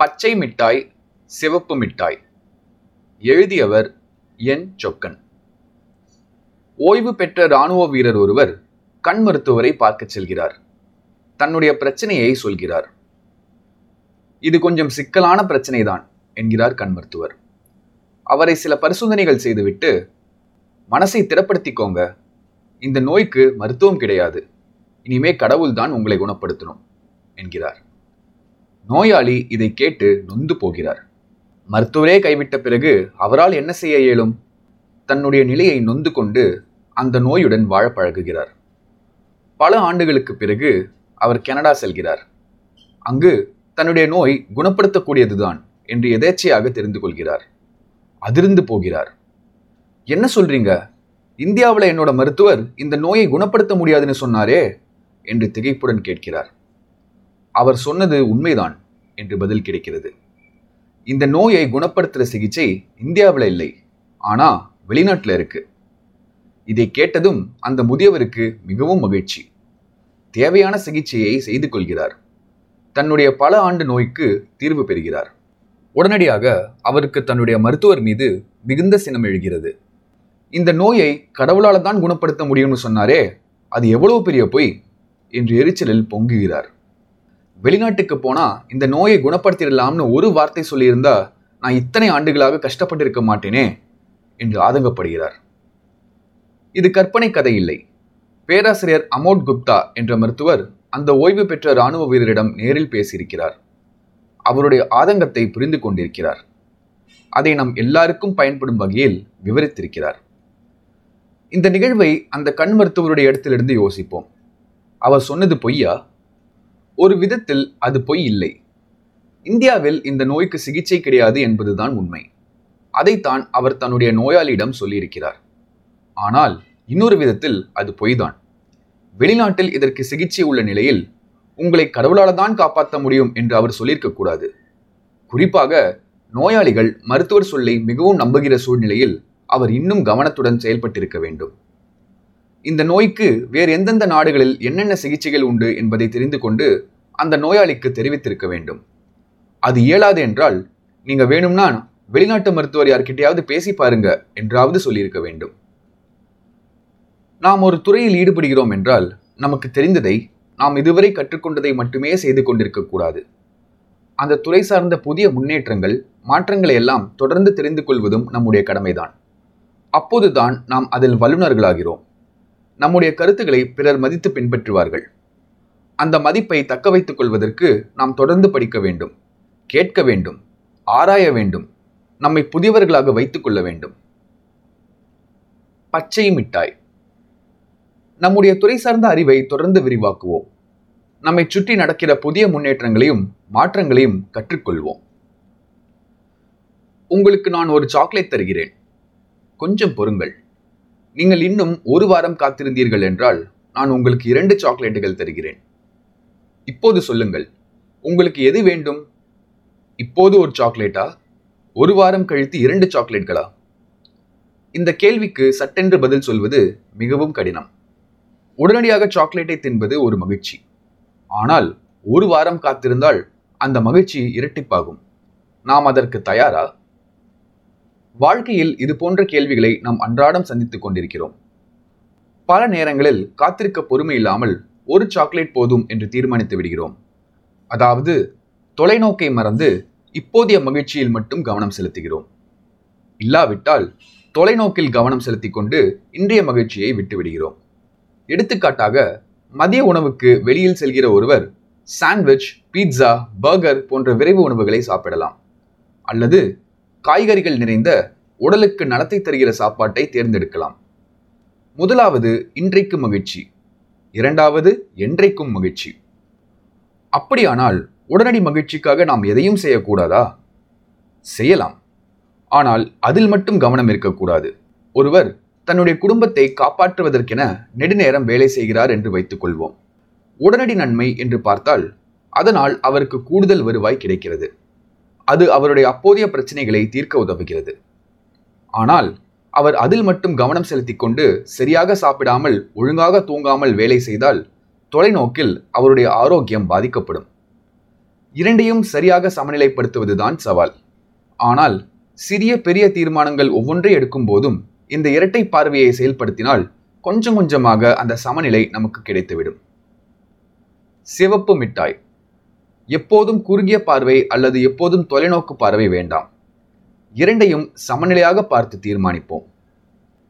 பச்சை மிட்டாய் சிவப்பு மிட்டாய். எழுதியவர் என். சொக்கன். ஓய்வு பெற்ற இராணுவ வீரர் ஒருவர் கண் மருத்துவரை பார்க்கச் செல்கிறார். தன்னுடைய பிரச்சனையை சொல்கிறார். இது கொஞ்சம் சிக்கலான பிரச்சனைதான் என்கிறார் கண் மருத்துவர். அவரை சில பரிசோதனைகள் செய்துவிட்டு மனசை திடப்படுத்திக்கோங்க. இந்த நோய்க்கு மருத்துவம் கிடையாது. இனிமே கடவுள்தான் உங்களை குணப்படுத்தணும் என்கிறார். நோயாளி இதை கேட்டு நொந்து போகிறார். மருத்துவரே கைவிட்ட பிறகு அவரால் என்ன செய்ய இயலும்? தன்னுடைய நிலையை நொந்து கொண்டு அந்த நோயுடன் வாழ பழகுகிறார். பல ஆண்டுகளுக்கு பிறகு அவர் கனடா செல்கிறார். அங்கு தன்னுடைய நோய் குணப்படுத்தக்கூடியதுதான் என்று எதேச்சையாக தெரிந்து கொள்கிறார். அதிர்ந்து போகிறார். என்ன சொல்றீங்க? இந்தியாவில் என்னோட மருத்துவர் இந்த நோயை குணப்படுத்த முடியாதுன்னு சொன்னாரே? என்று திகைப்புடன் கேட்கிறார். அவர் சொன்னது உண்மைதான். என்று பதில் கிடைக்கிறது. இந்த நோயை குணப்படுத்துகிற சிகிச்சை இந்தியாவில் இல்லை. ஆனால் வெளிநாட்டில் இருக்கு. இதை கேட்டதும் அந்த முதியவருக்கு மிகவும் மகிழ்ச்சி. தேவையான சிகிச்சையை செய்து கொள்கிறார். தன்னுடைய பல ஆண்டு நோய்க்கு தீர்வு பெறுகிறார். உடனடியாக அவருக்கு தன்னுடைய மருத்துவர் மீது மிகுந்த சினம் எழுகிறது. இந்த நோயை கடவுளால் தான் குணப்படுத்த முடியும்னு சொன்னாரே அது எவ்வளவு பெரிய பொய்? என்று எரிச்சலில் பொங்குகிறார். வெளிநாட்டுக்கு போனால் இந்த நோயை குணப்படுத்திடலாம்னு ஒரு வார்த்தை சொல்லியிருந்தா நான் இத்தனை ஆண்டுகளாக கஷ்டப்பட்டிருக்க மாட்டேனே என்று ஆதங்கப்படுகிறார். இது கற்பனை கதை இல்லை. பேராசிரியர் அமோட் குப்தா என்ற மருத்துவர் அந்த ஓய்வு பெற்ற இராணுவ வீரரிடம் நேரில் பேசியிருக்கிறார். அவருடைய ஆதங்கத்தை புரிந்து கொண்டிருக்கிறார். அதை நம் எல்லாருக்கும் பயன்படும் வகையில் விவரித்திருக்கிறார். இந்த நிகழ்வை அந்த கண் மருத்துவருடைய இடத்திலிருந்து யோசிப்போம். அவர் சொன்னது பொய்யா? ஒரு விதத்தில் அது பொய் இல்லை. இந்தியாவில் இந்த நோய்க்கு சிகிச்சை கிடையாது என்பதுதான் உண்மை. அதைத்தான் அவர் தன்னுடைய நோயாளியிடம் சொல்லியிருக்கிறார். ஆனால் இன்னொரு விதத்தில் அது பொய்தான். வெளிநாட்டில் இதற்கு சிகிச்சை உள்ள நிலையில் உங்களை கடவுளால் தான் காப்பாற்ற முடியும் என்று அவர் சொல்லியிருக்க கூடாது குறிப்பாக நோயாளிகள் மருத்துவர் சொல்லை மிகவும் நம்புகிற சூழ்நிலையில் அவர் இன்னும் கவனத்துடன் செயல்பட்டிருக்க வேண்டும். இந்த நோய்க்கு வேறு எந்தெந்த நாடுகளில் என்னென்ன சிகிச்சைகள் உண்டு என்பதை தெரிந்து கொண்டு அந்த நோயாளிக்கு தெரிவித்திருக்க வேண்டும். அது இயலாது என்றால் நீங்க வேணும்னா வெளிநாட்டு மருத்துவர் யார்கிட்டையாவது பேசி பாருங்க என்றாவது சொல்லியிருக்க வேண்டும். நாம் ஒரு துறையில் ஈடுபடுகிறோம் என்றால் நமக்கு தெரிந்ததை நாம் இதுவரை கற்றுக்கொண்டதை மட்டுமே செய்து கொண்டிருக்க கூடாது. அந்த துறை சார்ந்த புதிய முன்னேற்றங்கள் மாற்றங்களை எல்லாம் தொடர்ந்து தெரிந்து கொள்வதும் நம்முடைய கடமைதான். அப்போதுதான் நாம் அதில் வல்லுநர்களாகிறோம். நம்முடைய கருத்துக்களை பிறர் மதித்து பின்பற்றுவார்கள். அந்த மதிப்பை தக்க வைத்துக் கொள்வதற்கு நாம் தொடர்ந்து படிக்க வேண்டும் கேட்க வேண்டும் ஆராய வேண்டும் நம்மை புதியவர்களாக வைத்துக் கொள்ள வேண்டும். பச்சை மிட்டாய். நம்முடைய துறை சார்ந்த அறிவை தொடர்ந்து விரிவாக்குவோம். நம்மை சுற்றி நடக்கிற புதிய முன்னேற்றங்களையும் மாற்றங்களையும் கற்றுக்கொள்வோம். உங்களுக்கு நான் ஒரு சாக்லேட் தருகிறேன். கொஞ்சம் பொறுங்கள். நீங்கள் இன்னும் ஒரு வாரம் காத்திருந்தீர்கள் என்றால் நான் உங்களுக்கு இரண்டு சாக்லேட்டுகள் தருகிறேன். இப்போது சொல்லுங்கள் உங்களுக்கு எது வேண்டும்? இப்போது ஒரு சாக்லேட்டா? ஒரு வாரம் கழித்து இரண்டு சாக்லேட்களா? இந்த கேள்விக்கு சட்டென்று பதில் சொல்வது மிகவும் கடினம். உடனடியாக சாக்லேட்டை தின்பது ஒரு மகிழ்ச்சி. ஆனால் ஒரு வாரம் காத்திருந்தால் அந்த மகிழ்ச்சி இரட்டிப்பாகும். நாம் அதற்கு தயாரா? வாழ்க்கையில் இது போன்ற கேள்விகளை நாம் அன்றாடம் சந்தித்துக் கொண்டிருக்கிறோம். பல நேரங்களில் காத்திருக்க பொறுமை இல்லாமல் ஒரு சாக்லேட் போதும் என்று தீர்மானித்து விடுகிறோம். அதாவது தொலைநோக்கை மறந்து இப்போதைய மகிழ்ச்சியில் மட்டும் கவனம் செலுத்துகிறோம். இல்லாவிட்டால் தொலைநோக்கில் கவனம் செலுத்திக் கொண்டு இன்றைய மகிழ்ச்சியை விட்டுவிடுகிறோம் எடுத்துக்காட்டாக மதிய உணவுக்கு வெளியில் செல்கிற ஒருவர் சாண்ட்விச் பீட்சா பர்கர் போன்ற விரைவு உணவுகளை சாப்பிடலாம். அல்லது காய்கறிகள் நிறைந்த உடலுக்கு நலத்தை தருகிற சாப்பாட்டை தேர்ந்தெடுக்கலாம். முதலாவது இன்றைக்கு மகிழ்ச்சி. இரண்டாவது என்றைக்கும் மகிழ்ச்சி. அப்படியானால் உடனடி மகிழ்ச்சிக்காக நாம் எதையும் செய்யக்கூடாதா? செய்யலாம். ஆனால் அதில் மட்டும் கவனம் இருக்கக்கூடாது. ஒருவர் தன்னுடைய குடும்பத்தை காப்பாற்றுவதற்கென நெடுநேரம் வேலை செய்கிறார் என்று வைத்துக் கொள்வோம். உடனடி நன்மை என்று பார்த்தால் அதனால் அவருக்கு கூடுதல் வருவாய் கிடைக்கிறது. அது அவருடைய அப்போதைய பிரச்சனைகளை தீர்க்க உதவுகிறது. ஆனால் அவர் அதில் மட்டும் கவனம் செலுத்திக் கொண்டு சரியாக சாப்பிடாமல் ஒழுங்காக தூங்காமல் வேலை செய்தால் தொலைநோக்கில் அவருடைய ஆரோக்கியம் பாதிக்கப்படும். இரண்டையும் சரியாக சமநிலைப்படுத்துவதுதான் சவால். ஆனால் சிறிய பெரிய தீர்மானங்கள் ஒவ்வொன்றை எடுக்கும் போதும் இந்த இரட்டை பார்வையை செயல்படுத்தினால் கொஞ்சம் கொஞ்சமாக அந்த சமநிலை நமக்கு கிடைத்துவிடும். சிவப்பு மிட்டாய். எப்போதும் குறுகிய பார்வை அல்லது எப்போதும் தொலைநோக்கு பார்வை வேண்டாம். இரண்டையும் சமநிலையாக பார்த்து தீர்மானிப்போம்.